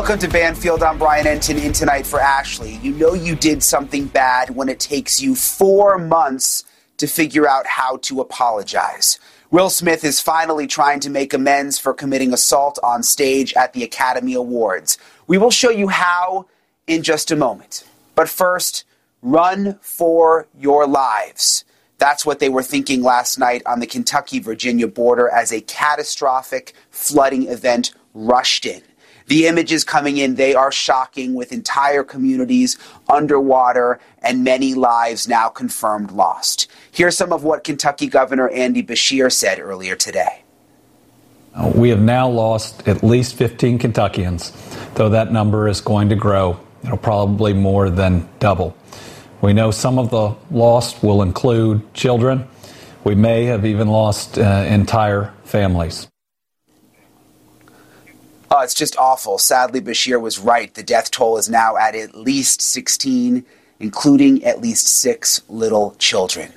Welcome to Banfield. I'm Brian Entin in tonight for Ashley. You know you did something bad when it takes you four months to figure out how to apologize. Will Smith is finally trying to make amends for committing assault on stage at the Academy Awards. We will show you how in just a moment. But first, run for your lives. That's what they were thinking last night on the Kentucky Virginia border as a catastrophic flooding event rushed in. The images coming in, they are shocking with entire communities underwater and many lives now confirmed lost. Here's some of what Kentucky Governor Andy Beshear said earlier today. We have now lost at least 15 Kentuckians, though that number is going to grow. It'll probably more than double. We know some of the lost will include children. We may have even lost uh, entire families. Oh, it's just awful. Sadly, Beshear was right. The death toll is now at at least 16, including at least six little children.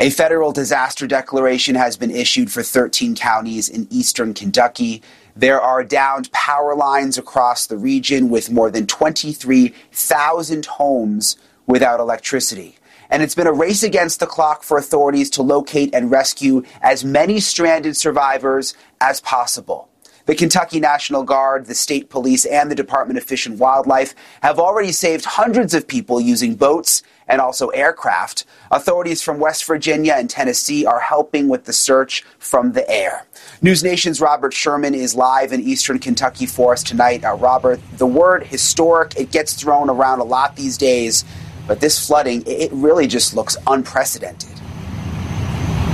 A federal disaster declaration has been issued for 13 counties in eastern Kentucky. There are downed power lines across the region with more than 23,000 homes without electricity. And it's been a race against the clock for authorities to locate and rescue as many stranded survivors as possible. The Kentucky National Guard, the state police, and the Department of Fish and Wildlife have already saved hundreds of people using boats and also aircraft. Authorities from West Virginia and Tennessee are helping with the search from the air. News Nation's Robert Sherman is live in eastern Kentucky for us tonight. Uh, Robert, the word historic, it gets thrown around a lot these days, but this flooding, it really just looks unprecedented.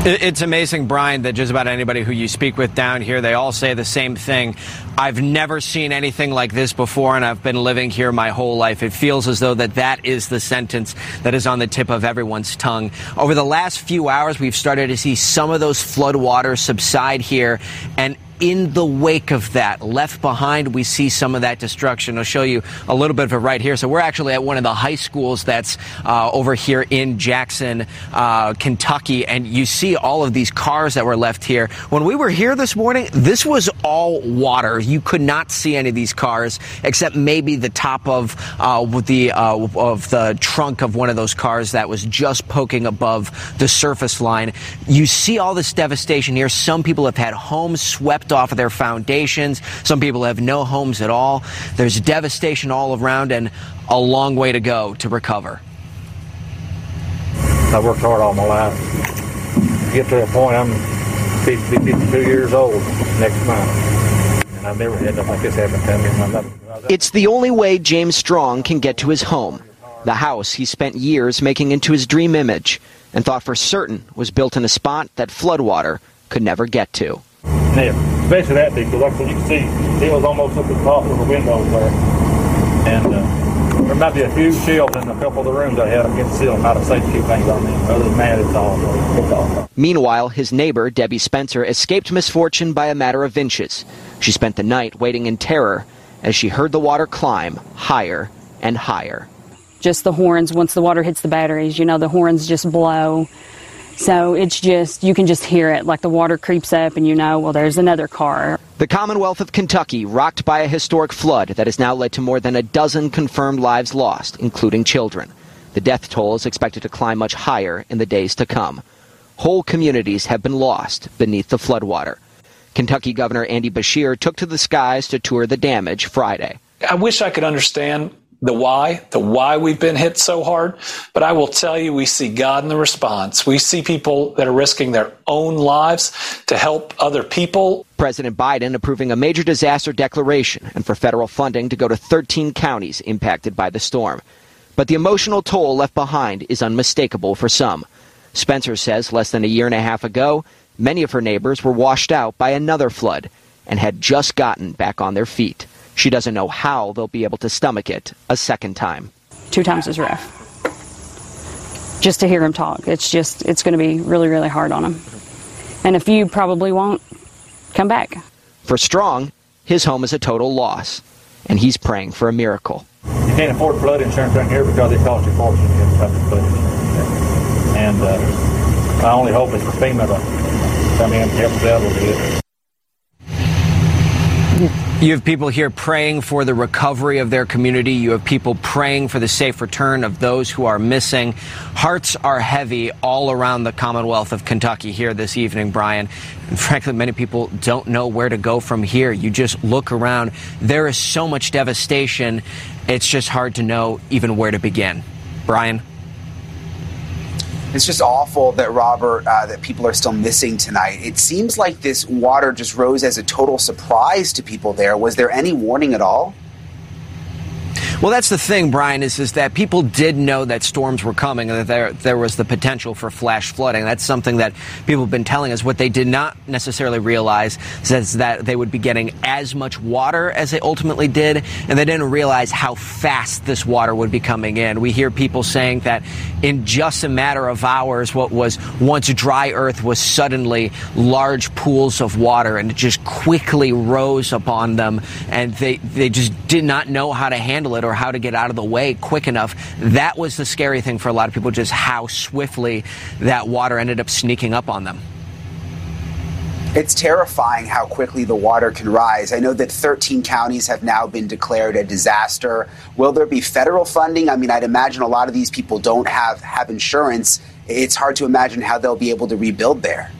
It's amazing, Brian, that just about anybody who you speak with down here, they all say the same thing. I've never seen anything like this before, and I've been living here my whole life. It feels as though that that is the sentence that is on the tip of everyone's tongue. Over the last few hours, we've started to see some of those floodwaters subside here, and in the wake of that, left behind, we see some of that destruction. I'll show you a little bit of it right here. So we're actually at one of the high schools that's uh, over here in Jackson, uh, Kentucky, and you see all of these cars that were left here. When we were here this morning, this was all water. You could not see any of these cars except maybe the top of uh, the uh, of the trunk of one of those cars that was just poking above the surface line. You see all this devastation here. Some people have had homes swept off of their foundations. Some people have no homes at all. There's devastation all around and a long way to go to recover. I've worked hard all my life. To get to a point, I'm 50, 52 years old next month. And I've never had nothing like this happen to me in my life. It's the only way James Strong can get to his home, the house he spent years making into his dream image and thought for certain was built in a spot that floodwater could never get to. Yeah, especially that big, because like you can see, it was almost up the top of the windows there. And uh, there might be a few shelves in a couple of the rooms I had against the ceiling. Might have saved a few things on them. Other than that, it's all, it's all. Meanwhile, his neighbor, Debbie Spencer, escaped misfortune by a matter of inches. She spent the night waiting in terror as she heard the water climb higher and higher. Just the horns, once the water hits the batteries, you know, the horns just blow. So it's just, you can just hear it, like the water creeps up and you know, well, there's another car. The Commonwealth of Kentucky rocked by a historic flood that has now led to more than a dozen confirmed lives lost, including children. The death toll is expected to climb much higher in the days to come. Whole communities have been lost beneath the floodwater. Kentucky Governor Andy Beshear took to the skies to tour the damage Friday. I wish I could understand the why, the why we've been hit so hard. But I will tell you, we see God in the response. We see people that are risking their own lives to help other people. President Biden approving a major disaster declaration and for federal funding to go to 13 counties impacted by the storm. But the emotional toll left behind is unmistakable for some. Spencer says less than a year and a half ago, many of her neighbors were washed out by another flood and had just gotten back on their feet. She doesn't know how they'll be able to stomach it a second time. Two times as rough. Just to hear him talk, it's just, it's going to be really, really hard on him. And a few probably won't come back. For Strong, his home is a total loss, and he's praying for a miracle. You can't afford flood insurance right here because it costs you a fortune to get flood insurance. And uh, I only hope it's for FEMA to come in and help us out a little bit. You have people here praying for the recovery of their community. You have people praying for the safe return of those who are missing. Hearts are heavy all around the Commonwealth of Kentucky here this evening, Brian. And frankly, many people don't know where to go from here. You just look around. There is so much devastation. It's just hard to know even where to begin. Brian? It's just awful that Robert, uh, that people are still missing tonight. It seems like this water just rose as a total surprise to people there. Was there any warning at all? Well, that's the thing, Brian, is, is that people did know that storms were coming and that there, there was the potential for flash flooding. That's something that people have been telling us. What they did not necessarily realize is that they would be getting as much water as they ultimately did, and they didn't realize how fast this water would be coming in. We hear people saying that in just a matter of hours, what was once dry earth was suddenly large pools of water, and it just quickly rose upon them, and they, they just did not know how to handle it or or how to get out of the way quick enough. That was the scary thing for a lot of people, just how swiftly that water ended up sneaking up on them. It's terrifying how quickly the water can rise. I know that 13 counties have now been declared a disaster. Will there be federal funding? I mean, I'd imagine a lot of these people don't have, have insurance. It's hard to imagine how they'll be able to rebuild there.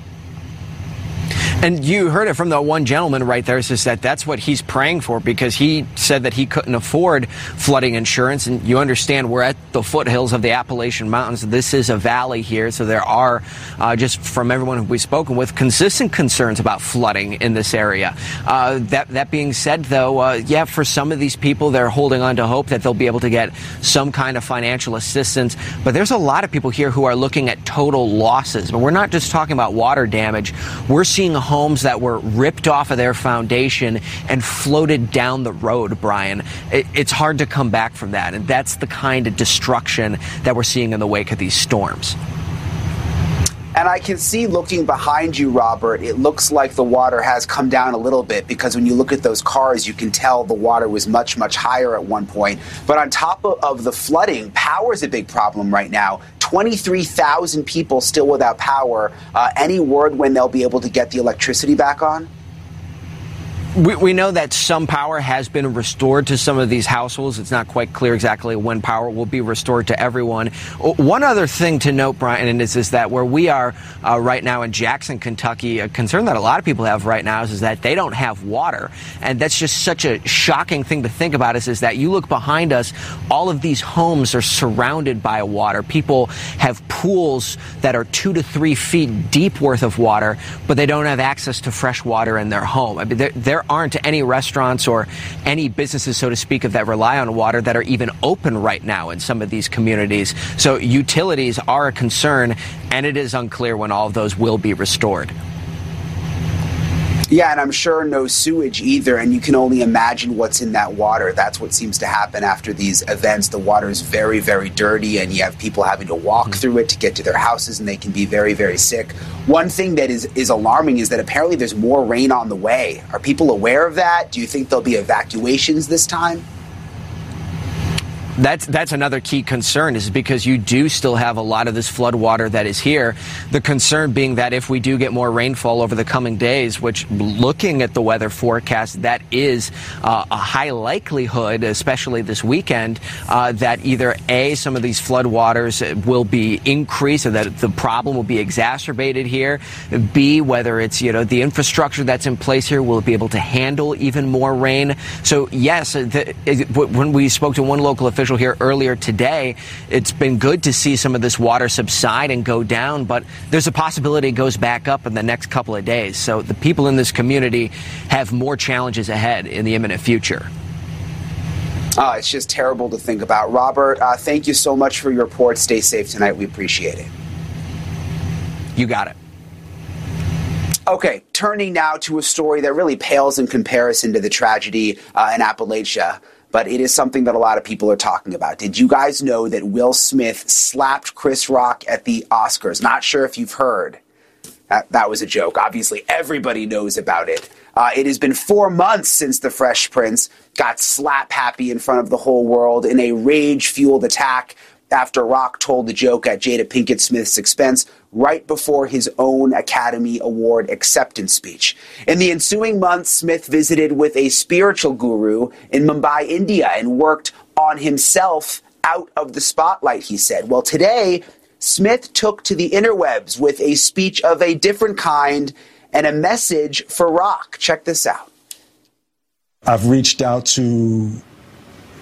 And you heard it from the one gentleman right there says that that's what he's praying for because he said that he couldn't afford flooding insurance. And you understand we're at the foothills of the Appalachian Mountains. This is a valley here, so there are uh, just from everyone we've spoken with consistent concerns about flooding in this area. Uh, that that being said, though, uh, yeah, for some of these people, they're holding on to hope that they'll be able to get some kind of financial assistance. But there's a lot of people here who are looking at total losses. But we're not just talking about water damage. We're seeing that were ripped off of their foundation and floated down the road, Brian. It, it's hard to come back from that. And that's the kind of destruction that we're seeing in the wake of these storms. And I can see looking behind you, Robert, it looks like the water has come down a little bit because when you look at those cars, you can tell the water was much, much higher at one point. But on top of the flooding, power is a big problem right now. 23,000 people still without power. Uh, any word when they'll be able to get the electricity back on? We, we, know that some power has been restored to some of these households. It's not quite clear exactly when power will be restored to everyone. One other thing to note, Brian, is, is that where we are uh, right now in Jackson, Kentucky, a concern that a lot of people have right now is, is that they don't have water. And that's just such a shocking thing to think about is, is that you look behind us, all of these homes are surrounded by water. People have pools that are two to three feet deep worth of water, but they don't have access to fresh water in their home. I mean, they're there aren't any restaurants or any businesses, so to speak, of that rely on water that are even open right now in some of these communities. So utilities are a concern, and it is unclear when all of those will be restored. Yeah, and I'm sure no sewage either. And you can only imagine what's in that water. That's what seems to happen after these events. The water is very, very dirty, and you have people having to walk mm-hmm. through it to get to their houses, and they can be very, very sick. One thing that is, is alarming is that apparently there's more rain on the way. Are people aware of that? Do you think there'll be evacuations this time? That's that's another key concern is because you do still have a lot of this flood water that is here. The concern being that if we do get more rainfall over the coming days, which looking at the weather forecast, that is uh, a high likelihood, especially this weekend, uh, that either a some of these flood waters will be increased, or that the problem will be exacerbated here. B whether it's you know the infrastructure that's in place here will be able to handle even more rain. So yes, the, when we spoke to one local official here earlier today. It's been good to see some of this water subside and go down, but there's a possibility it goes back up in the next couple of days. So the people in this community have more challenges ahead in the imminent future. Uh, it's just terrible to think about. Robert, uh, thank you so much for your report. Stay safe tonight. We appreciate it. You got it. Okay, turning now to a story that really pales in comparison to the tragedy uh, in Appalachia but it is something that a lot of people are talking about. Did you guys know that Will Smith slapped Chris Rock at the Oscars? Not sure if you've heard. That, that was a joke. Obviously, everybody knows about it. Uh, it has been four months since the Fresh Prince got slap happy in front of the whole world in a rage fueled attack after Rock told the joke at Jada Pinkett Smith's expense. Right before his own Academy Award acceptance speech. In the ensuing months, Smith visited with a spiritual guru in Mumbai, India, and worked on himself out of the spotlight, he said. Well, today, Smith took to the interwebs with a speech of a different kind and a message for rock. Check this out. I've reached out to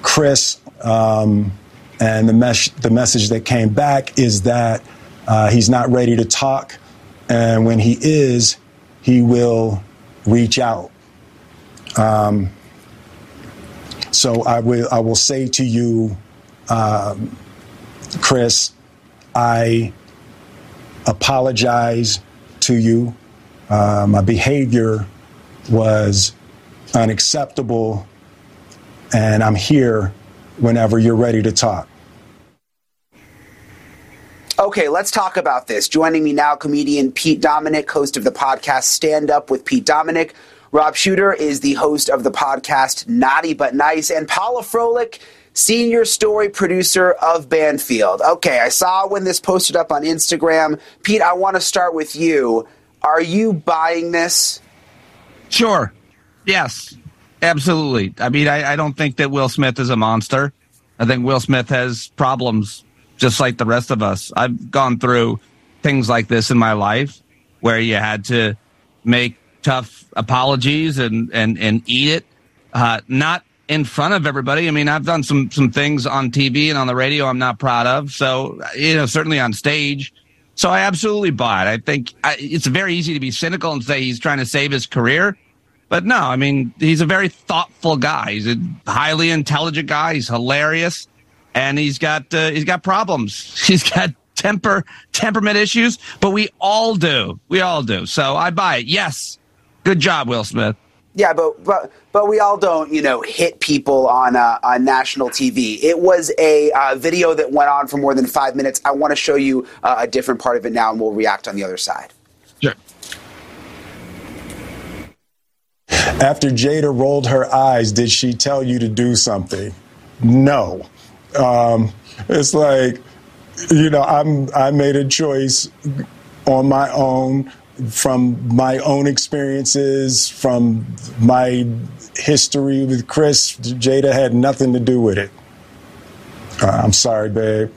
Chris, um, and the, mes- the message that came back is that uh, he's not ready to talk, and when he is, he will reach out. Um, so I will I will say to you, um, Chris, I apologize to you. Uh, my behavior was unacceptable, and I'm here whenever you're ready to talk. Okay, let's talk about this. Joining me now, comedian Pete Dominick, host of the podcast Stand Up with Pete Dominick. Rob Shuter is the host of the podcast Naughty But Nice, and Paula Froelich, senior story producer of Banfield. Okay, I saw when this posted up on Instagram. Pete, I want to start with you. Are you buying this? Sure. Yes, absolutely. I mean, I, I don't think that Will Smith is a monster. I think Will Smith has problems just like the rest of us. I've gone through things like this in my life where you had to make tough apologies and, and, and eat it. Uh, not in front of everybody. I mean, I've done some, some things on TV and on the radio I'm not proud of. So, you know, certainly on stage. So I absolutely buy it. I think I, it's very easy to be cynical and say he's trying to save his career. But no, I mean, he's a very thoughtful guy. He's a highly intelligent guy. He's hilarious, and he's got uh, he's got problems. He's got temper temperament issues, but we all do. We all do. So I buy it. Yes, good job, Will Smith. Yeah, but but but we all don't, you know, hit people on uh, on national TV. It was a uh, video that went on for more than five minutes. I want to show you uh, a different part of it now, and we'll react on the other side. Sure. After Jada rolled her eyes, did she tell you to do something? No. Um, it's like, you know, I'm I made a choice on my own from my own experiences, from my history with Chris. Jada had nothing to do with it. Uh, I'm sorry, babe.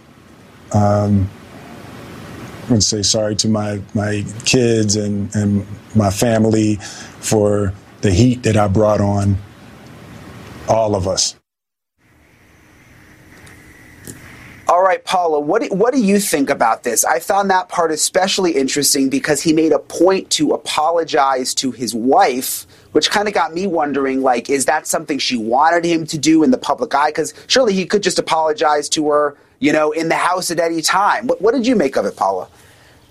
Um, I'm going to say sorry to my, my kids and, and my family for the heat that I brought on all of us. All right, Paula, what do, what do you think about this? I found that part especially interesting because he made a point to apologize to his wife, which kind of got me wondering, like, is that something she wanted him to do in the public eye? Because surely he could just apologize to her, you know, in the house at any time. What, what did you make of it, Paula?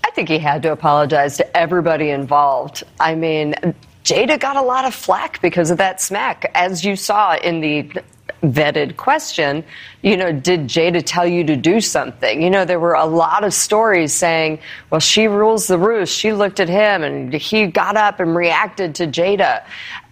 I think he had to apologize to everybody involved. I mean, Jada got a lot of flack because of that smack, as you saw in the vetted question, you know, did Jada tell you to do something? You know, there were a lot of stories saying, well, she rules the roost. She looked at him and he got up and reacted to Jada.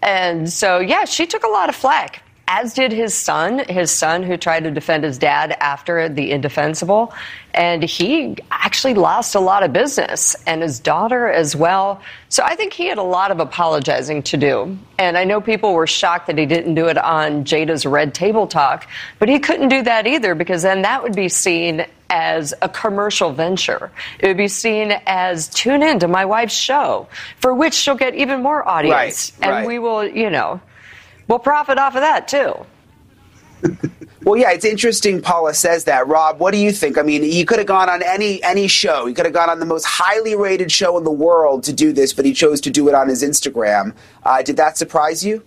And so, yeah, she took a lot of flack as did his son, his son who tried to defend his dad after the indefensible. And he actually lost a lot of business, and his daughter as well. So I think he had a lot of apologizing to do. And I know people were shocked that he didn't do it on Jada's Red Table Talk, but he couldn't do that either because then that would be seen as a commercial venture. It would be seen as tune in to my wife's show, for which she'll get even more audience. Right, and right. we will, you know, we'll profit off of that too. Well, yeah, it's interesting. Paula says that. Rob, what do you think? I mean, he could have gone on any any show. He could have gone on the most highly rated show in the world to do this, but he chose to do it on his Instagram. Uh, did that surprise you?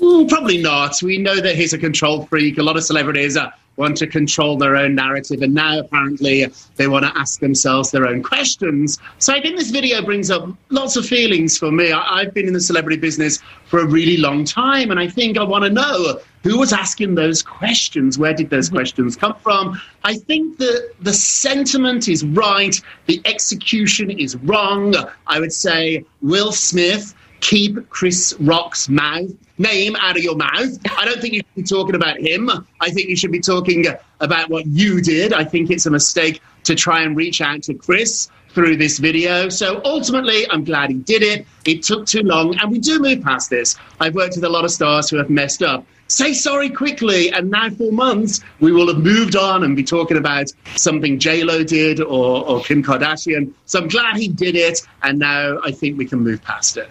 Ooh, probably not. We know that he's a control freak. A lot of celebrities uh, want to control their own narrative, and now apparently they want to ask themselves their own questions. So I think this video brings up lots of feelings for me. I- I've been in the celebrity business for a really long time, and I think I want to know who was asking those questions. Where did those mm-hmm. questions come from? I think that the sentiment is right, the execution is wrong. I would say Will Smith keep Chris Rock's mouth name out of your mouth. I don't think you should be talking about him. I think you should be talking about what you did. I think it's a mistake to try and reach out to Chris through this video. So ultimately, I'm glad he did it. It took too long, and we do move past this. I've worked with a lot of stars who have messed up. Say sorry quickly, and now for months we will have moved on and be talking about something J Lo did or, or Kim Kardashian. So I'm glad he did it, and now I think we can move past it.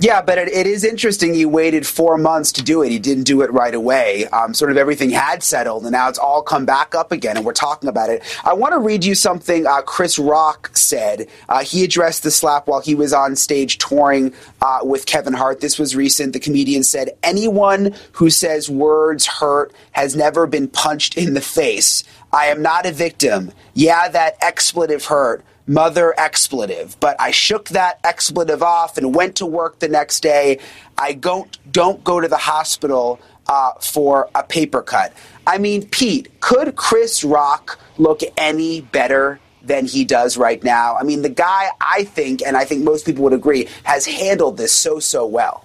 Yeah, but it, it is interesting. He waited four months to do it. He didn't do it right away. Um, sort of everything had settled, and now it's all come back up again, and we're talking about it. I want to read you something uh, Chris Rock said. Uh, he addressed the slap while he was on stage touring uh, with Kevin Hart. This was recent. The comedian said, Anyone who says words hurt has never been punched in the face. I am not a victim. Yeah, that expletive hurt mother expletive. But I shook that expletive off and went to work the next day. I don't don't go to the hospital uh, for a paper cut. I mean, Pete, could Chris Rock look any better? Than he does right now. I mean, the guy, I think, and I think most people would agree, has handled this so, so well.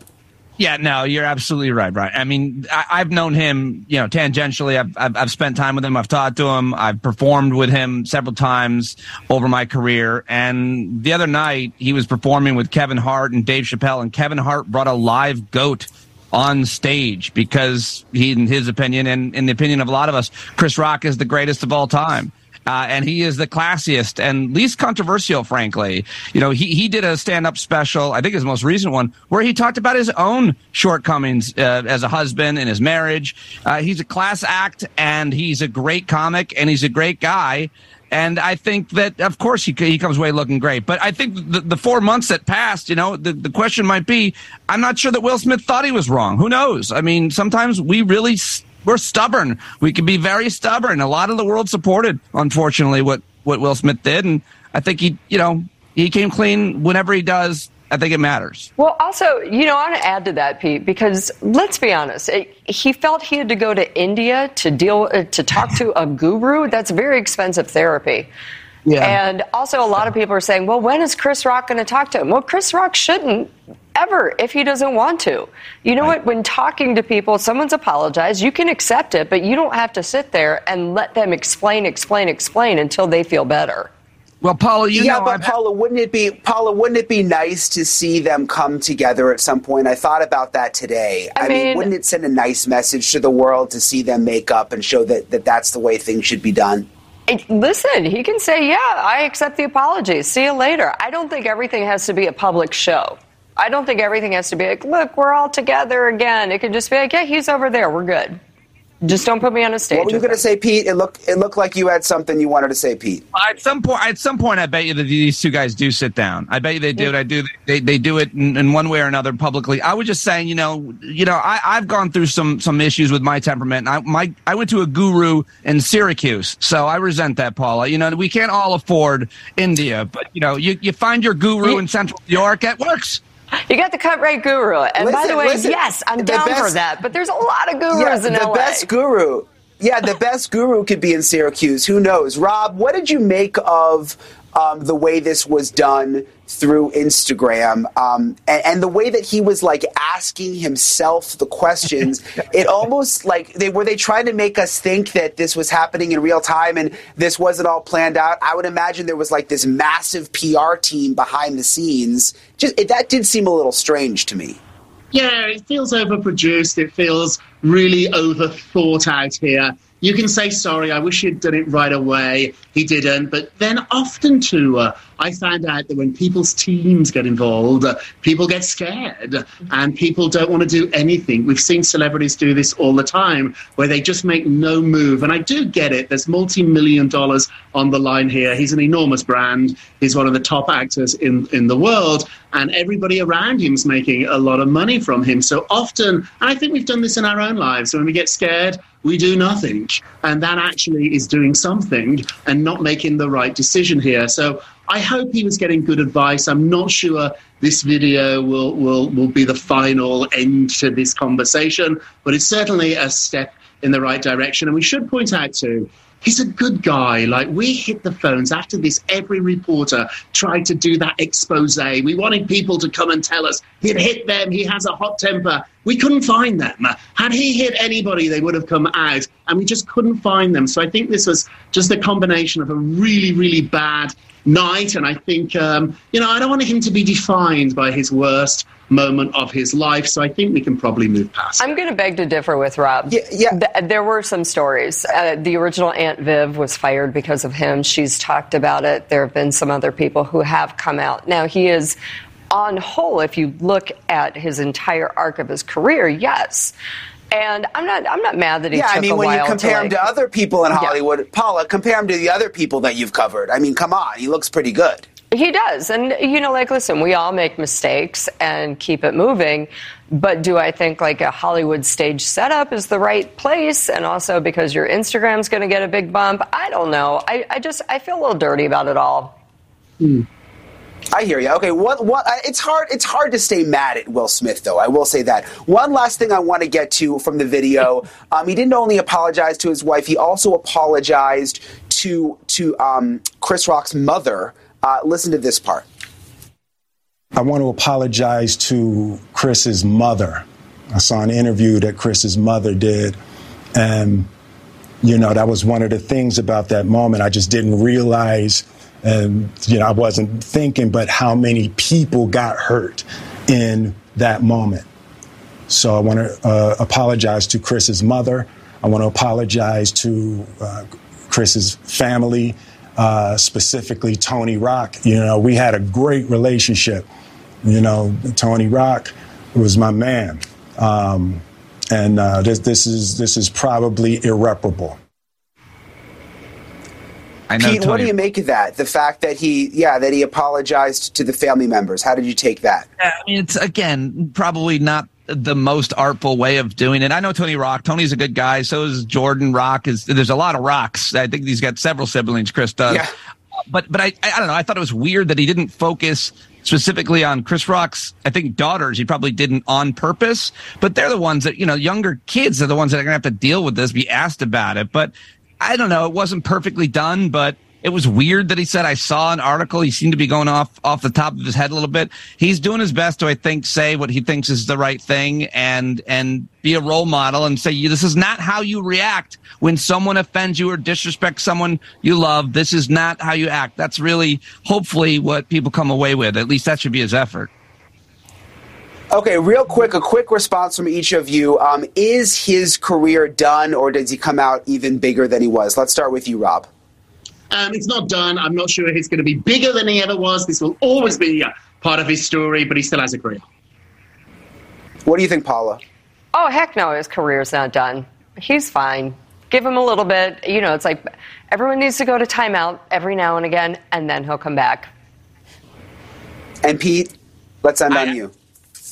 Yeah, no, you're absolutely right, Brian. I mean, I, have known him, you know, tangentially. I've, I've, I've spent time with him. I've talked to him. I've performed with him several times over my career. And the other night, he was performing with Kevin Hart and Dave Chappelle, and Kevin Hart brought a live goat on stage because he, in his opinion, and in the opinion of a lot of us, Chris Rock is the greatest of all time. Uh, and he is the classiest and least controversial, frankly. You know, he, he did a stand up special, I think his most recent one, where he talked about his own shortcomings uh, as a husband in his marriage. Uh, he's a class act and he's a great comic and he's a great guy. And I think that, of course, he, he comes away looking great. But I think the, the four months that passed, you know, the, the question might be I'm not sure that Will Smith thought he was wrong. Who knows? I mean, sometimes we really we're stubborn. We can be very stubborn. A lot of the world supported, unfortunately, what what Will Smith did, and I think he, you know, he came clean. Whenever he does, I think it matters. Well, also, you know, I want to add to that, Pete, because let's be honest, it, he felt he had to go to India to deal uh, to talk to a guru. That's very expensive therapy. Yeah. And also, a lot of people are saying, well, when is Chris Rock going to talk to him? Well, Chris Rock shouldn't ever if he doesn't want to. You know right. what? When talking to people, someone's apologized, you can accept it, but you don't have to sit there and let them explain, explain, explain until they feel better. Well, Paula, you yeah, know, but I've... Paula, wouldn't it be Paula? Wouldn't it be nice to see them come together at some point? I thought about that today. I, I mean, mean, wouldn't it send a nice message to the world to see them make up and show that, that that's the way things should be done? Listen, he can say, "Yeah, I accept the apology. See you later." I don't think everything has to be a public show. I don't think everything has to be like, look, we're all together again. It can just be like, yeah, he's over there. We're good. Just don't put me on a stage. What were you going to say, Pete? It looked it looked like you had something you wanted to say, Pete. At some point, at some point, I bet you that these two guys do sit down. I bet you they do. Yeah. I do. They, they do it in, in, one way or another publicly. I was just saying, you know, you know, I, I've gone through some some issues with my temperament. I my I went to a guru in Syracuse, so I resent that, Paula. You know, we can't all afford India, but you know, you you find your guru in Central New York, it works. You got the cut rate guru. And listen, by the way, listen, yes, I'm down best, for that. But there's a lot of gurus yeah, in the LA. The best guru. Yeah, the best guru could be in Syracuse. Who knows? Rob, what did you make of um, the way this was done through Instagram um, and, and, the way that he was like asking himself the questions. it almost like they were they trying to make us think that this was happening in real time and this wasn't all planned out. I would imagine there was like this massive PR team behind the scenes. Just it, that did seem a little strange to me. Yeah, it feels overproduced. It feels really over thought out here. You can say, sorry, I wish you'd done it right away. He didn't. But then often, too, uh, I found out that when people's teams get involved, uh, people get scared and people don't want to do anything. We've seen celebrities do this all the time where they just make no move. And I do get it. There's multi million dollars on the line here. He's an enormous brand. He's one of the top actors in, in the world. And everybody around him is making a lot of money from him. So often, I think we've done this in our own lives. When we get scared, we do nothing. And that actually is doing something and not making the right decision here. So I hope he was getting good advice. I'm not sure this video will, will, will be the final end to this conversation, but it's certainly a step in the right direction. And we should point out, too, he's a good guy. Like, we hit the phones after this. Every reporter tried to do that expose. We wanted people to come and tell us he'd hit them, he has a hot temper. we couldn't find them. Had he hit anybody, they would have come out, and we just couldn't find them. So I think this was just a combination of a really, really bad night, and I think, um, you know, I don't want him to be defined by his worst moment of his life. So I think we can probably move past. I'm going to beg to differ with Rob. Yeah, yeah. Th- there were some stories. Uh, the original Aunt Viv was fired because of him. She's talked about it. There have been some other people who have come out. Now he is. On whole, if you look at his entire arc of his career, yes, and I'm not. I'm not mad that he yeah, took I mean, a when you compare to, him like, to other people in Hollywood, Paula, compare him to the other people that you've covered. I mean, come on, he looks pretty good. He does. And, you know, like, listen, we all make mistakes and keep it moving. But do I think like a Hollywood stage setup is the right place? And also because your Instagram's going to get a big bump? I don't know. I, I just, I feel a little dirty about it all. Hmm. I hear you. Okay, what what? I- It's hard. It's hard to stay mad at Will Smith, though. I will say that. One last thing I want to get to from the video. Um, he didn't only apologize to his wife. He also apologized to to um, Chris Rock's mother. Uh, listen to this part. I want to apologize to Chris's mother. I saw an interview that Chris's mother did, and you know that was one of the things about that moment. I just didn't realize, and you know I wasn't thinking, but how many people got hurt in that moment. So I want to uh, apologize to Chris's mother. I want to apologize to uh, Chris's family, uh, specifically Tony Rock. You know, we had a great relationship. You know, Tony Rock was my man, um, and uh, this this is this is probably irreparable. I know Pete, what do you make of that? The fact that he, yeah, that he apologized to the family members. How did you take that? Yeah, I mean, it's again probably not the most artful way of doing it. I know Tony Rock. Tony's a good guy. So is Jordan Rock. Is there's a lot of rocks. I think he's got several siblings. Chris does. Yeah. But but I I don't know. I thought it was weird that he didn't focus specifically on Chris Rock's. I think daughters. He probably didn't on purpose. But they're the ones that you know younger kids are the ones that are gonna have to deal with this, be asked about it. But I don't know. It wasn't perfectly done, but it was weird that he said, I saw an article. He seemed to be going off, off the top of his head a little bit. He's doing his best to, I think, say what he thinks is the right thing and, and be a role model and say, this is not how you react when someone offends you or disrespects someone you love. This is not how you act. That's really, hopefully, what people come away with. At least that should be his effort. Okay, real quick, a quick response from each of you. Um, is his career done, or does he come out even bigger than he was? Let's start with you, Rob. Um, it's not done. I'm not sure he's going to be bigger than he ever was. This will always be uh, part of his story, but he still has a career. What do you think, Paula? Oh, heck no, his career's not done. He's fine. Give him a little bit. You know, it's like everyone needs to go to timeout every now and again, and then he'll come back. And Pete, let's end on you.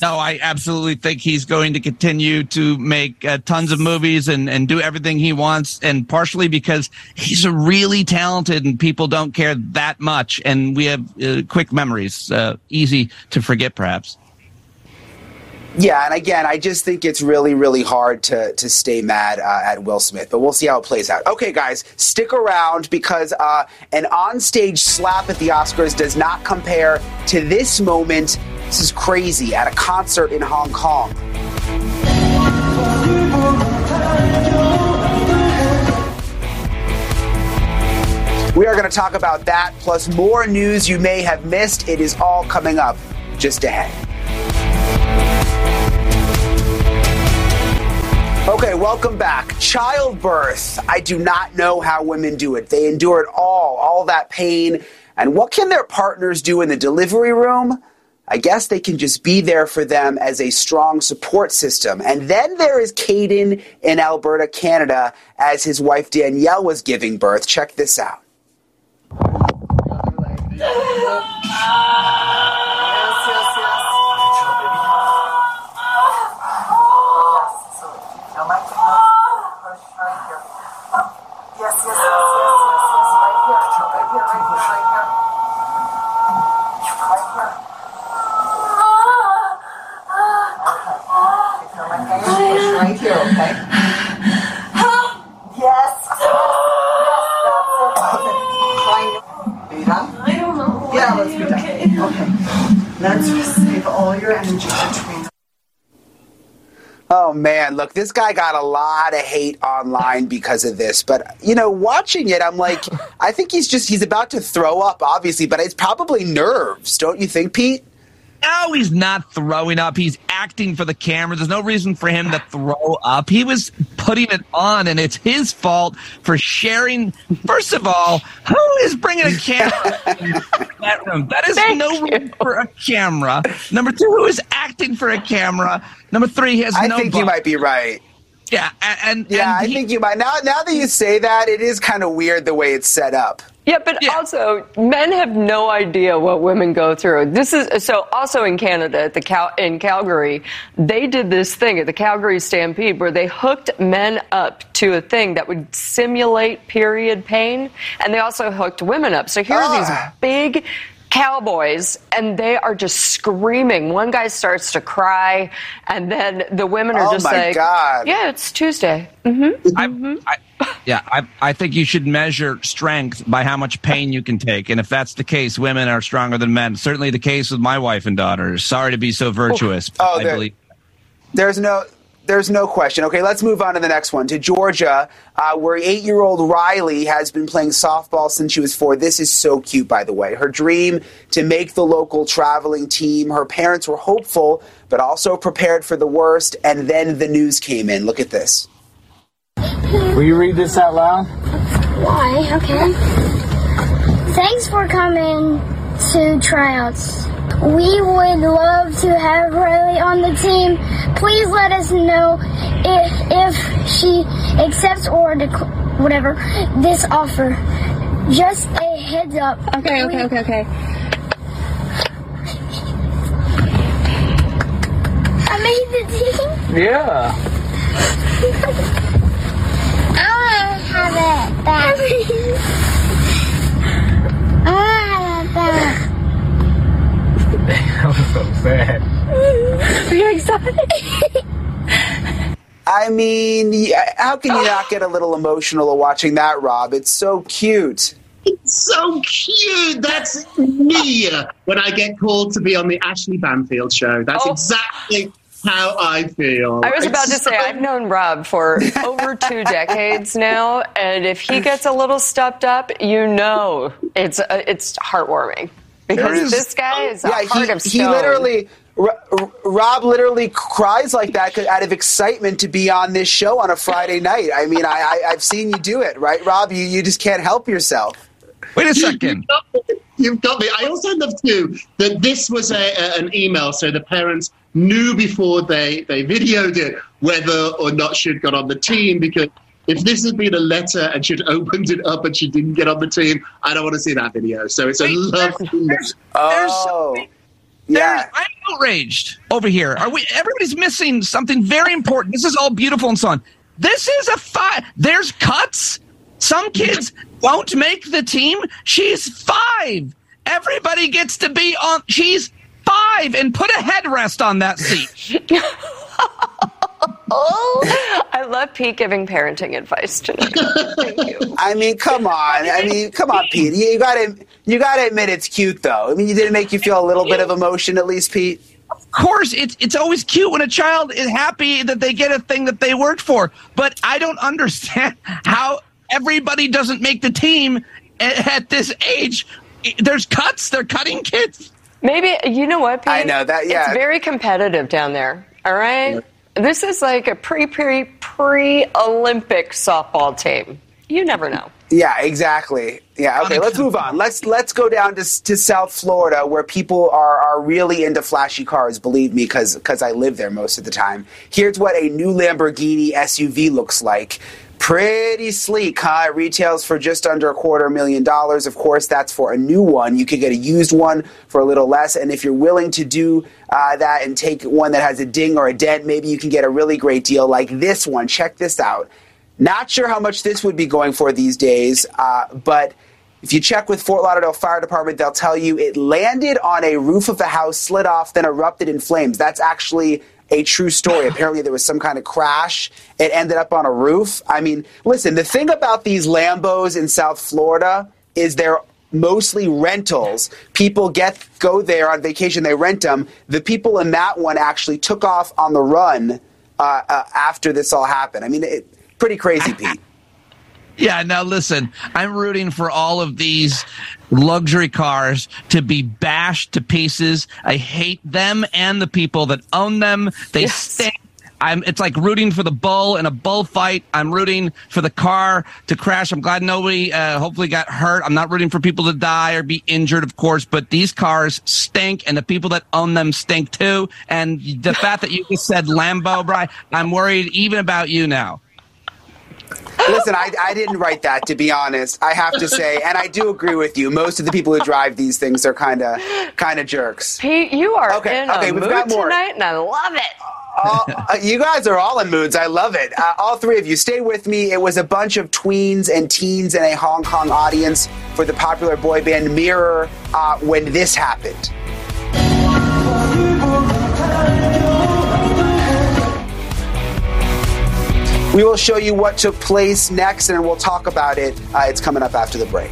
No, I absolutely think he's going to continue to make uh, tons of movies and, and do everything he wants. And partially because he's really talented and people don't care that much. And we have uh, quick memories, uh, easy to forget perhaps. Yeah, and again, I just think it's really, really hard to to stay mad uh, at Will Smith, but we'll see how it plays out. Okay, guys, stick around because uh, an onstage slap at the Oscars does not compare to this moment. This is crazy at a concert in Hong Kong. We are going to talk about that plus more news you may have missed. It is all coming up just ahead. Okay, welcome back. Childbirth. I do not know how women do it. They endure it all, all that pain. And what can their partners do in the delivery room? I guess they can just be there for them as a strong support system. And then there is Caden in Alberta, Canada, as his wife Danielle was giving birth. Check this out. save all your energy between Oh man, look, this guy got a lot of hate online because of this. But you know, watching it, I'm like, I think he's just he's about to throw up, obviously, but it's probably nerves, don't you think, Pete? No, he's not throwing up. He's acting for the camera. There's no reason for him to throw up. He was putting it on, and it's his fault for sharing. First of all, who is bringing a camera in that room? That is Thank no you. room for a camera. Number two, who is acting for a camera? Number three, he has I no. I think you might be right. Yeah, a- and, Yeah, and I he- think you might. Now, now that you say that, it is kind of weird the way it's set up. Yeah, but also men have no idea what women go through. This is so. Also in Canada, at the Cal, in Calgary, they did this thing at the Calgary Stampede where they hooked men up to a thing that would simulate period pain, and they also hooked women up. So here are Ah. these big cowboys and they are just screaming one guy starts to cry and then the women are Oh just my like God. yeah it's tuesday mm-hmm. I, I, yeah, I, I think you should measure strength by how much pain you can take. And if that's the case, women are stronger than men. Certainly the case with my wife and daughters. Sorry to be so virtuous. but Oh, I there- believe. There's no. There's no question. Okay, let's move on to the next one. To Georgia, uh, where eight year old Riley has been playing softball since she was four. This is so cute, by the way. Her dream to make the local traveling team. Her parents were hopeful, but also prepared for the worst. And then the news came in. Look at this. Will you read this out loud? Why? Okay. Thanks for coming to tryouts. We would love to have Riley on the team. Please let us know if, if she accepts or dec- whatever this offer. Just a heads up. Okay, okay, okay, okay. I made the team. Yeah. I want to have it back. I want to have it back. I'm so sad. Are you excited? I mean, how can you not get a little emotional watching that, Rob? It's so cute. It's so cute. That's me when I get called to be on the Ashley Banfield show. That's Oh. exactly how I feel. I was about to say, so- I've known Rob for over two decades now, and if he gets a little stuffed up, you know it's uh, it's heartwarming because There is- this guy is a yeah, heart he, of he stone. literally, R- R- Rob literally cries like that out of excitement to be on this show on a Friday night. I mean, I, I, I've seen you do it, right, Rob? You, you just can't help yourself. Wait a second. You've got me. I also love too that this was a, a- an email, so the parents knew before they they videoed it whether or not she'd got on the team. Because if this had been a letter and she'd opened it up and she didn't get on the team, I don't want to see that video. So it's a Wait, lovely. There's, Oh, there's, yeah. I'm outraged over here. Are we? Everybody's missing something very important. This is all beautiful and so on. This is a five. There's cuts. Some kids won't make the team. She's five. Everybody gets to be on. She's five, and put a headrest on that seat. oh, I love Pete giving parenting advice tonight. Thank you. I mean, come on. I mean, come on, Pete. You, you gotta you gotta admit it's cute, though. I mean, you didn't make you feel a little bit of emotion, at least, Pete. Of course, it's it's always cute when a child is happy that they get a thing that they worked for. But I don't understand how everybody doesn't make the team at, at this age. There's cuts. They're cutting kids. Maybe you know what? Pete? I know that, yeah. it's very competitive down there. All right, this is like a pre pre pre Olympic softball team. You never know. Yeah, exactly. Yeah. Okay, let's move on. Let's let's go down to to South Florida, where people are are really into flashy cars. Believe me, because because I live there most of the time. Here's what a new Lamborghini SUV looks like. Pretty sleek, huh? It retails for just under a quarter million dollars. Of course, that's for a new one. You could get a used one for a little less. And if you're willing to do uh, that and take one that has a ding or a dent, maybe you can get a really great deal like this one. Check this out. Not sure how much this would be going for these days, uh, but if you check with Fort Lauderdale Fire Department, they'll tell you it landed on a roof of a house, slid off, then erupted in flames. That's actually a true story. Apparently, there was some kind of crash. It ended up on a roof. I mean, listen, the thing about these Lambos in South Florida is they're mostly rentals. People get go there on vacation, they rent them. The people in that one actually took off on the run uh, uh, after this all happened. I mean, it, pretty crazy, Pete. Yeah, now listen, I'm rooting for all of these luxury cars to be bashed to pieces. I hate them and the people that own them. They stink. I'm, it's like rooting for the bull in a bullfight. I'm rooting for the car to crash. I'm glad nobody, uh, hopefully got hurt. I'm not rooting for people to die or be injured, of course, but these cars stink and the people that own them stink too. And the fact that you just said Lambo, Brian, I'm worried even about you now. Listen, I, I didn't write that to be honest. I have to say, and I do agree with you. Most of the people who drive these things are kind of kind of jerks. Pete, you are Okay, in okay, a we've mood got more. tonight, and I love it. all, uh, you guys are all in moods. I love it. Uh, all three of you, stay with me. It was a bunch of tweens and teens in a Hong Kong audience for the popular boy band Mirror uh, when this happened. We will show you what took place next, and we'll talk about it. Uh, it's coming up after the break.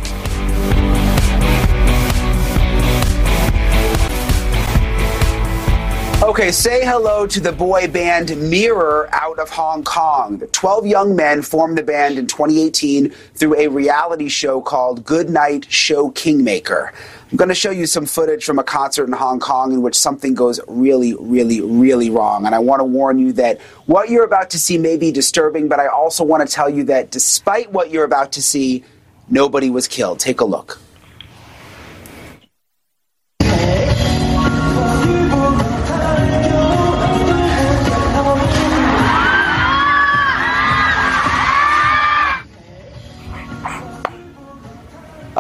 Okay, say hello to the boy band Mirror out of Hong Kong. The 12 young men formed the band in 2018 through a reality show called Good Night Show Kingmaker. I'm going to show you some footage from a concert in Hong Kong in which something goes really, really, really wrong. And I want to warn you that what you're about to see may be disturbing, but I also want to tell you that despite what you're about to see, nobody was killed. Take a look.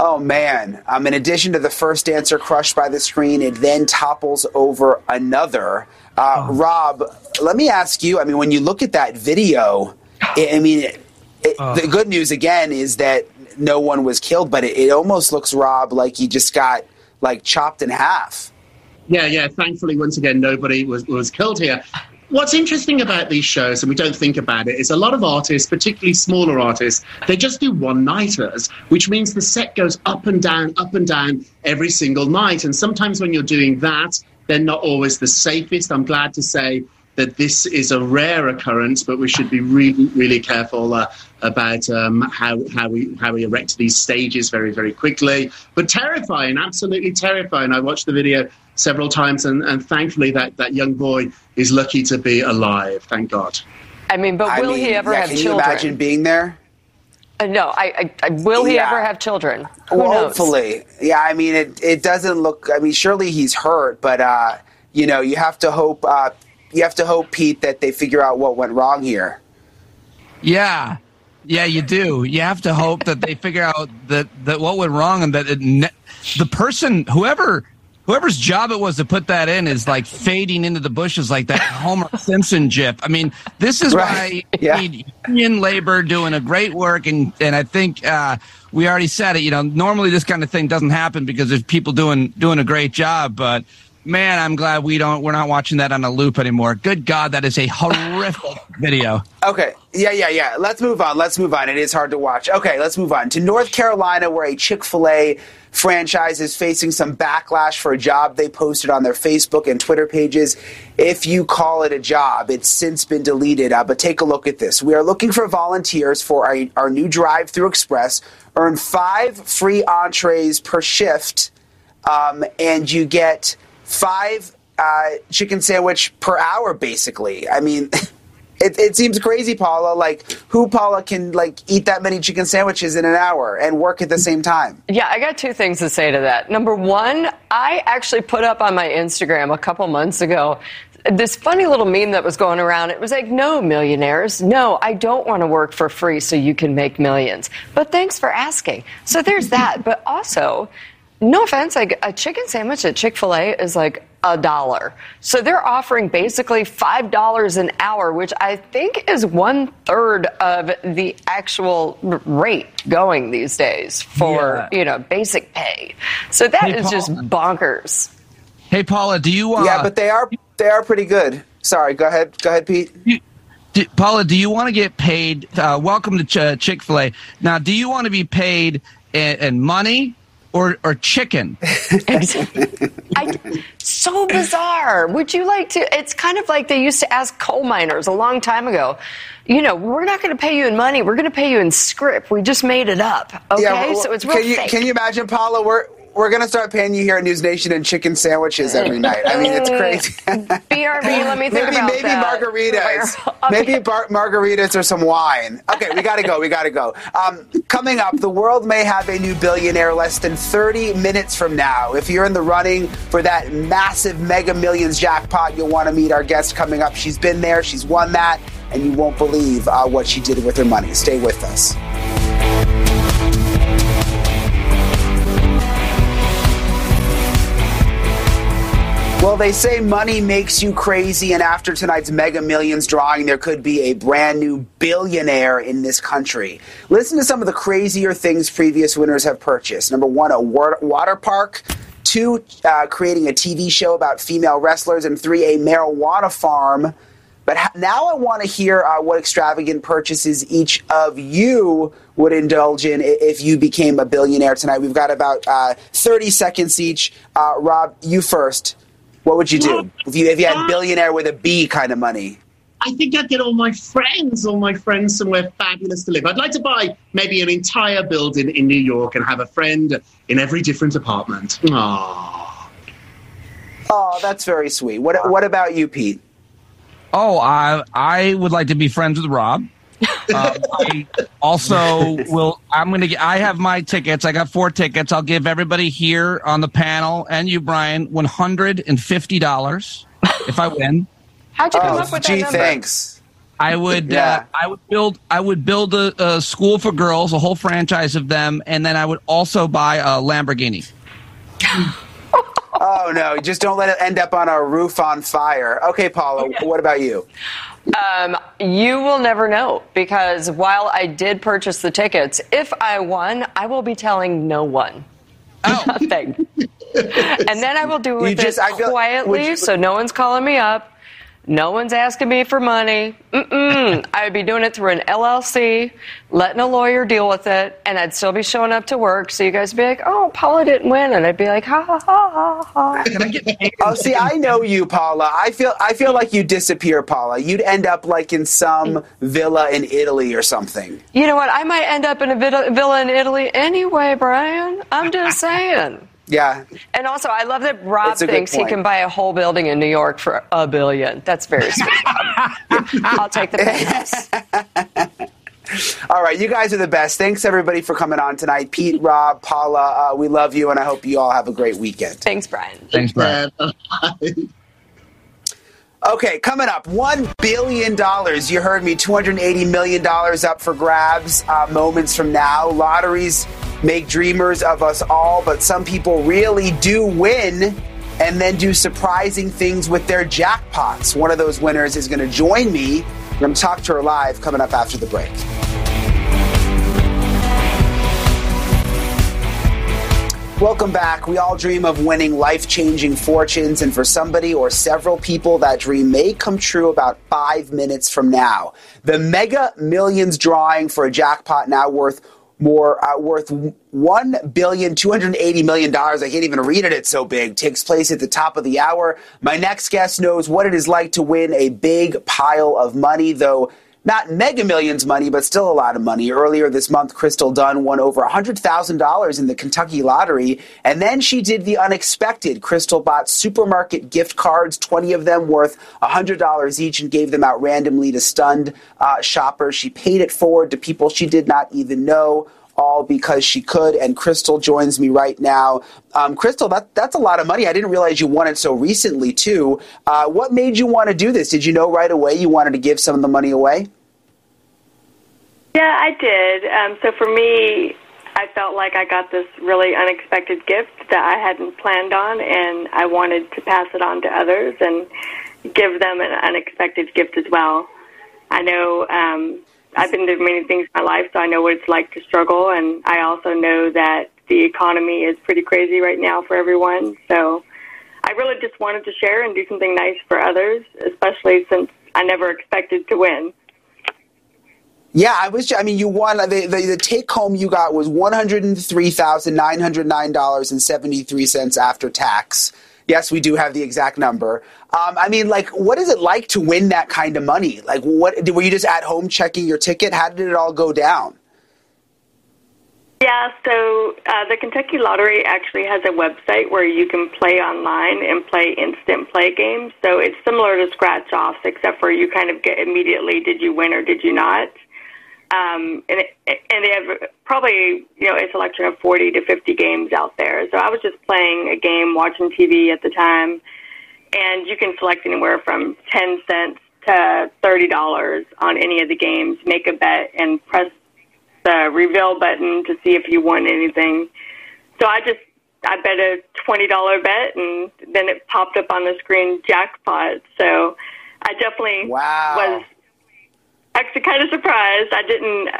Oh man! Um, in addition to the first dancer crushed by the screen, it then topples over another. Uh, Rob, let me ask you. I mean, when you look at that video, I I mean, it, it, the good news again is that no one was killed, but it, it almost looks, Rob, like he just got like chopped in half. Yeah, yeah. Thankfully, once again, nobody was, was killed here. What's interesting about these shows, and we don't think about it, is a lot of artists, particularly smaller artists, they just do one nighters, which means the set goes up and down, up and down every single night. And sometimes when you're doing that, they're not always the safest. I'm glad to say that this is a rare occurrence, but we should be really, really careful uh, about um, how, how, we, how we erect these stages very, very quickly. But terrifying, absolutely terrifying. I watched the video several times, and, and thankfully, that, that young boy is lucky to be alive. Thank God. I mean, but I will mean, he ever yeah, have can children? you imagine being there? Uh, no, I, I, I will he Yeah. ever have children? Who well, knows? hopefully. Yeah, I mean, it, it doesn't look. I mean, surely he's hurt, but uh, you know, you have to hope. Uh, you have to hope, Pete, that they figure out what went wrong here. Yeah. Yeah, you do. You have to hope that they figure out that, that what went wrong and that it ne- the person, whoever, whoever's job it was to put that in is like fading into the bushes like that Homer Simpson gif. I mean, this is Right. why Yeah. need union labor doing a great work. And, and I think, uh, we already said it, you know, normally this kind of thing doesn't happen because there's people doing, doing a great job, but man, I'm glad we don't, we're not watching that on a loop anymore. Good God, that is a horrific video. Okay. Yeah, yeah, yeah. Let's move on. Let's move on. It is hard to watch. Okay, let's move on to North Carolina, where a Chick fil A franchise is facing some backlash for a job they posted on their Facebook and Twitter pages. If you call it a job, it's since been deleted. Uh, but take a look at this. We are looking for volunteers for our, our new drive through express. Earn five free entrees per shift, um, and you get five uh, chicken sandwich per hour, basically. I mean, it, it seems crazy, Paula. Like, who, Paula, can like eat that many chicken sandwiches in an hour and work at the same time? Yeah, I got two things to say to that. Number one, I actually put up on my Instagram a couple months ago this funny little meme that was going around. It was like, no, millionaires, no, I don't want to work for free so you can make millions. But thanks for asking. So there's that. But also, no offense, like a chicken sandwich at Chick fil A is like a dollar. So they're offering basically $5 an hour, which I think is one third of the actual rate going these days for, Yeah. you know, basic pay. So that is Hey, just bonkers. Hey, Paula, do you, uh, yeah, but they are they are pretty good. Sorry, go ahead, go ahead, Pete. Do, Paula, do you want to get paid? Uh, welcome to Ch- Chick Fil A. Now, do you want to be paid in, in money, or or chicken. I, so bizarre. Would you like to? It's kind of like they used to ask coal miners a long time ago. You know, we're not going to pay you in money. We're going to pay you in script. We just made it up. Okay, well, so it's real can you, fake. Can you imagine, Paula? We're we're gonna start paying you here at News Nation and chicken sandwiches every night. I mean, it's crazy. BRB, let me think maybe about maybe that. margaritas, maybe bar- margaritas or some wine. Okay, we gotta go. We gotta go. Um, coming up, the world may have a new billionaire less than 30 minutes from now. If you're in the running for that massive Mega Millions jackpot, you'll want to meet our guest coming up. She's been there. She's won that, and you won't believe uh, what she did with her money. Stay with us. Well, they say money makes you crazy, and after tonight's Mega Millions drawing, there could be a brand new billionaire in this country. Listen to some of the crazier things previous winners have purchased. Number one, a water park. Two, uh, creating a TV show about female wrestlers. And three, a marijuana farm. But ha- now I want to hear uh, what extravagant purchases each of you would indulge in if you became a billionaire tonight. We've got about uh, 30 seconds each. Uh, Rob, you first. What would you do if you if you had uh, billionaire with a B kind of money? I think I'd get all my friends, all my friends somewhere fabulous to live. I'd like to buy maybe an entire building in New York and have a friend in every different apartment. Aww. Oh, that's very sweet. What what about you, Pete? Oh, I I would like to be friends with Rob. Um, I also will. I'm gonna. get I have my tickets. I got four tickets. I'll give everybody here on the panel and you, Brian, one hundred and fifty dollars if I win. How'd you come Oh, up with gee, that number? thanks. I would. Yeah. Uh, I would build. I would build a, a school for girls, a whole franchise of them, and then I would also buy a Lamborghini. Oh no, just don't let it end up on a roof on fire. Okay, Paula, what about you? Um, you will never know because while I did purchase the tickets, if I won, I will be telling no one. Nothing. and then I will do Oh. You it just- I feel- quietly you- so no one's calling me up. No one's asking me for money. Mm-mm. I would be doing it through an LLC, letting a lawyer deal with it, and I'd still be showing up to work. So you guys would be like, "Oh, Paula didn't win," and I'd be like, "Ha ha ha ha ha." Oh, see, I know you, Paula. I feel I feel like you disappear, Paula. You'd end up like in some villa in Italy or something. You know what? I might end up in a villa villa in Italy anyway, Brian. I'm just saying. Yeah. And also, I love that Rob It's a good thinks he can buy a whole building in New York for a billion. That's very sweet. I'll take the pass. All right, you guys are the best. Thanks everybody for coming on tonight. Pete, Rob, Paula, uh, we love you, and I hope you all have a great weekend. Thanks, Brian. Thanks, Brian. Okay, coming up, $1 billion. You heard me, $280 million up for grabs uh, moments from now. Lotteries make dreamers of us all, but some people really do win and then do surprising things with their jackpots. One of those winners is going to join me. We're going to talk to her live coming up after the break. Welcome back. We all dream of winning life changing fortunes, and for somebody or several people, that dream may come true about five minutes from now. The Mega Millions drawing for a jackpot now worth more uh, worth one billion two hundred eighty million dollars. I can't even read it; it's so big. Takes place at the top of the hour. My next guest knows what it is like to win a big pile of money, though not mega millions money, but still a lot of money. Earlier this month, Crystal Dunn won over $100,000 in the Kentucky lottery, and then she did the unexpected. Crystal bought supermarket gift cards, 20 of them worth $100 each, and gave them out randomly to stunned uh, shoppers. She paid it forward to people she did not even know. All because she could, and Crystal joins me right now. Um, Crystal, that, that's a lot of money. I didn't realize you won it so recently, too. Uh, what made you want to do this? Did you know right away you wanted to give some of the money away? Yeah, I did. Um, so for me, I felt like I got this really unexpected gift that I hadn't planned on, and I wanted to pass it on to others and give them an unexpected gift as well. I know um, I've been through many things in my life, so I know what it's like to struggle, and I also know that the economy is pretty crazy right now for everyone. So I really just wanted to share and do something nice for others, especially since I never expected to win. Yeah, I was. I mean, you won. The, the, the take home you got was one hundred and three thousand nine hundred nine dollars and seventy three cents after tax. Yes, we do have the exact number. Um, I mean, like, what is it like to win that kind of money? Like, what were you just at home checking your ticket? How did it all go down? Yeah, so uh, the Kentucky Lottery actually has a website where you can play online and play instant play games. So it's similar to scratch offs, except for you kind of get immediately did you win or did you not. Um, and, it, and they have probably you know a selection of 40 to 50 games out there. So I was just playing a game, watching TV at the time, and you can select anywhere from 10 cents to $30 on any of the games. Make a bet and press the reveal button to see if you won anything. So I just I bet a twenty dollar bet, and then it popped up on the screen jackpot. So I definitely wow. was actually kind of surprised. I didn't.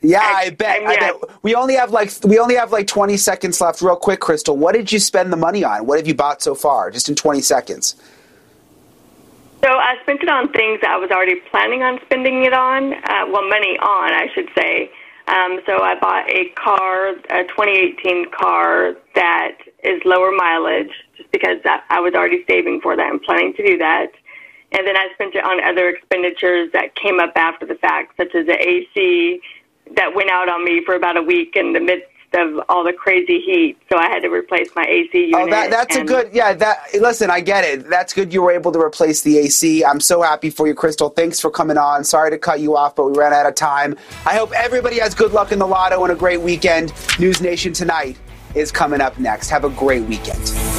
Yeah, I, I bet. I, I bet. We only have like we only have like twenty seconds left. Real quick, Crystal, what did you spend the money on? What have you bought so far? Just in twenty seconds. So I spent it on things that I was already planning on spending it on. Uh, well, money on, I should say. Um, so I bought a car, a 2018 car that is lower mileage, just because that, I was already saving for that and planning to do that. And then I spent it on other expenditures that came up after the fact, such as the AC that went out on me for about a week in the midst of all the crazy heat, so I had to replace my AC unit. Oh, that, that's a good. Yeah, that. Listen, I get it. That's good. You were able to replace the AC. I'm so happy for you, Crystal. Thanks for coming on. Sorry to cut you off, but we ran out of time. I hope everybody has good luck in the lotto and a great weekend. News Nation tonight is coming up next. Have a great weekend.